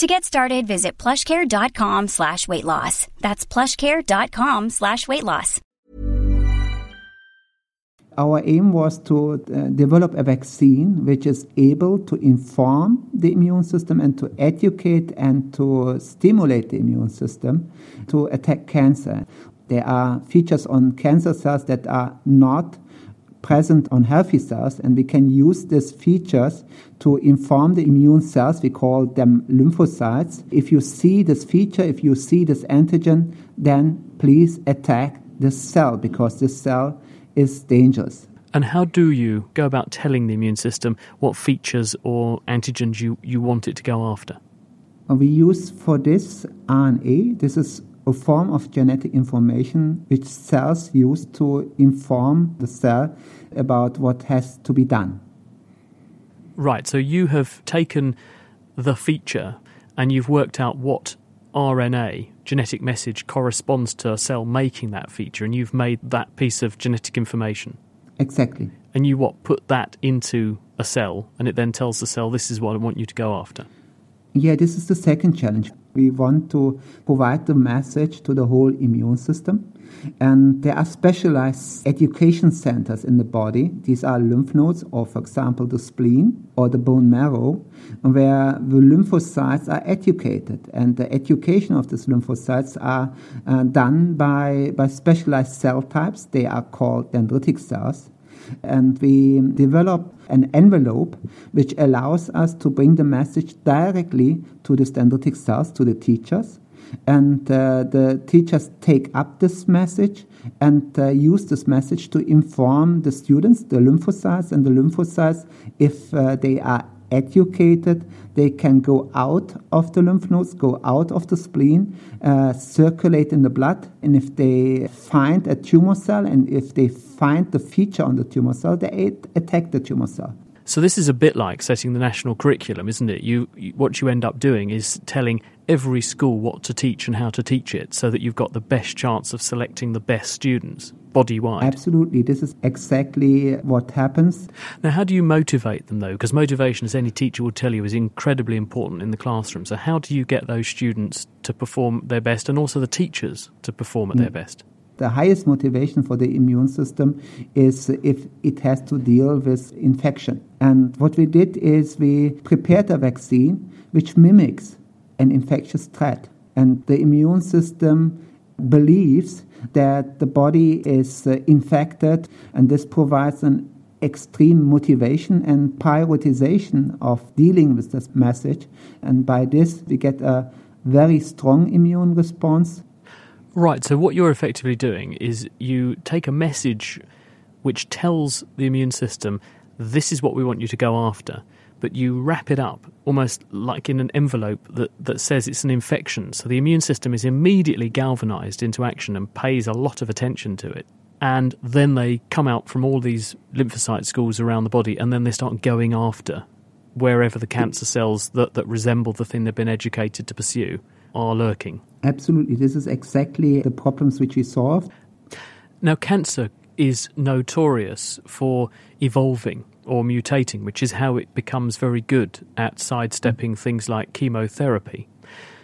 To get started, visit plushcare.com slash weight loss. That's plushcare.com slash weight loss. Our aim was to uh, develop a vaccine which is able to inform the immune system and to educate and to stimulate the immune system to attack cancer. There are features on cancer cells that are not present on healthy cells, and we can use these features to inform the immune cells. We call them lymphocytes. If you see this feature, if you see this antigen, then please attack this cell because this cell is dangerous. And how do you go about telling the immune system what features or antigens you, you want it to go after? We use for this RNA. This is a form of genetic information which cells use to inform the cell about what has to be done. Right, so you have taken the feature and you've worked out what RNA, genetic message, corresponds to a cell making that feature, and you've made that piece of genetic information. Exactly. And you what? Put that into a cell, and it then tells the cell, this is what I want you to go after. Yeah, this is the second challenge. We want to provide the message to the whole immune system. And there are specialized education centers in the body. These are lymph nodes, or for example, the spleen or the bone marrow, where the lymphocytes are educated. And the education of these lymphocytes are uh, done by, by specialized cell types. They are called dendritic cells and we develop an envelope which allows us to bring the message directly to the dendritic cells, to the teachers. And uh, the teachers take up this message and uh, use this message to inform the students, the lymphocytes, and the lymphocytes, if uh, they are educated, they can go out of the lymph nodes, go out of the spleen, uh, circulate in the blood. And if they find a tumor cell and if they find the feature on the tumor cell, they attack the tumor cell. So this is a bit like setting the national curriculum, isn't it? You, you, what you end up doing is telling every school what to teach and how to teach it, so that you've got the best chance of selecting the best students body wide. Absolutely, this is exactly what happens. Now, how do you motivate them though? Because motivation, as any teacher will tell you, is incredibly important in the classroom. So, how do you get those students to perform their best, and also the teachers to perform at mm. their best? the highest motivation for the immune system is if it has to deal with infection. And what we did is we prepared a vaccine which mimics an infectious threat. And the immune system believes that the body is uh, infected, and this provides an extreme motivation and prioritization of dealing with this message. And by this, we get a very strong immune response Right, so what you're effectively doing is you take a message which tells the immune system, this is what we want you to go after, but you wrap it up almost like in an envelope that, that says it's an infection. So the immune system is immediately galvanized into action and pays a lot of attention to it. And then they come out from all these lymphocyte schools around the body and then they start going after wherever the cancer cells that, that resemble the thing they've been educated to pursue are lurking. Absolutely. This is exactly the problems which we solved. Now, cancer is notorious for evolving or mutating, which is how it becomes very good at sidestepping things like chemotherapy.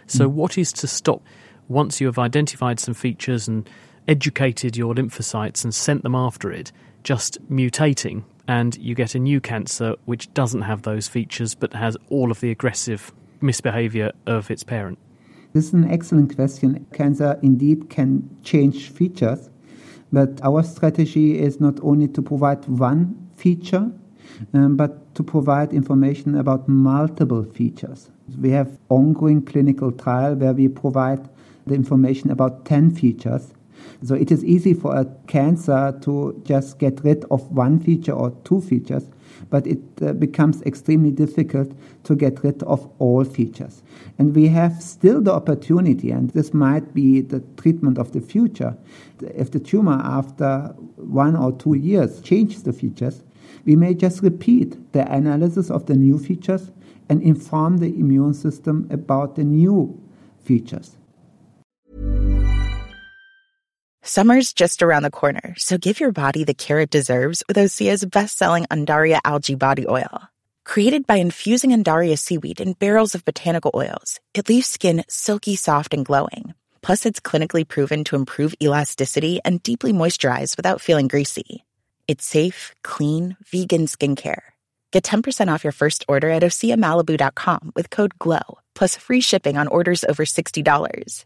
So, mm. what is to stop once you have identified some features and educated your lymphocytes and sent them after it, just mutating, and you get a new cancer which doesn't have those features but has all of the aggressive misbehavior of its parent? This is an excellent question. Cancer indeed can change features, but our strategy is not only to provide one feature, um, but to provide information about multiple features. We have ongoing clinical trial where we provide the information about 10 features. So it is easy for a cancer to just get rid of one feature or two features, but it uh, becomes extremely difficult to get rid of all features. And we have still the opportunity, and this might be the treatment of the future. If the tumor, after one or two years, changes the features, we may just repeat the analysis of the new features and inform the immune system about the new features. Summer's just around the corner, so give your body the care it deserves with Osea's best-selling Undaria algae body oil. Created by infusing Undaria seaweed in barrels of botanical oils, it leaves skin silky soft and glowing. Plus, it's clinically proven to improve elasticity and deeply moisturize without feeling greasy. It's safe, clean, vegan skincare. Get 10% off your first order at OseaMalibu.com with code GLOW, plus free shipping on orders over $60.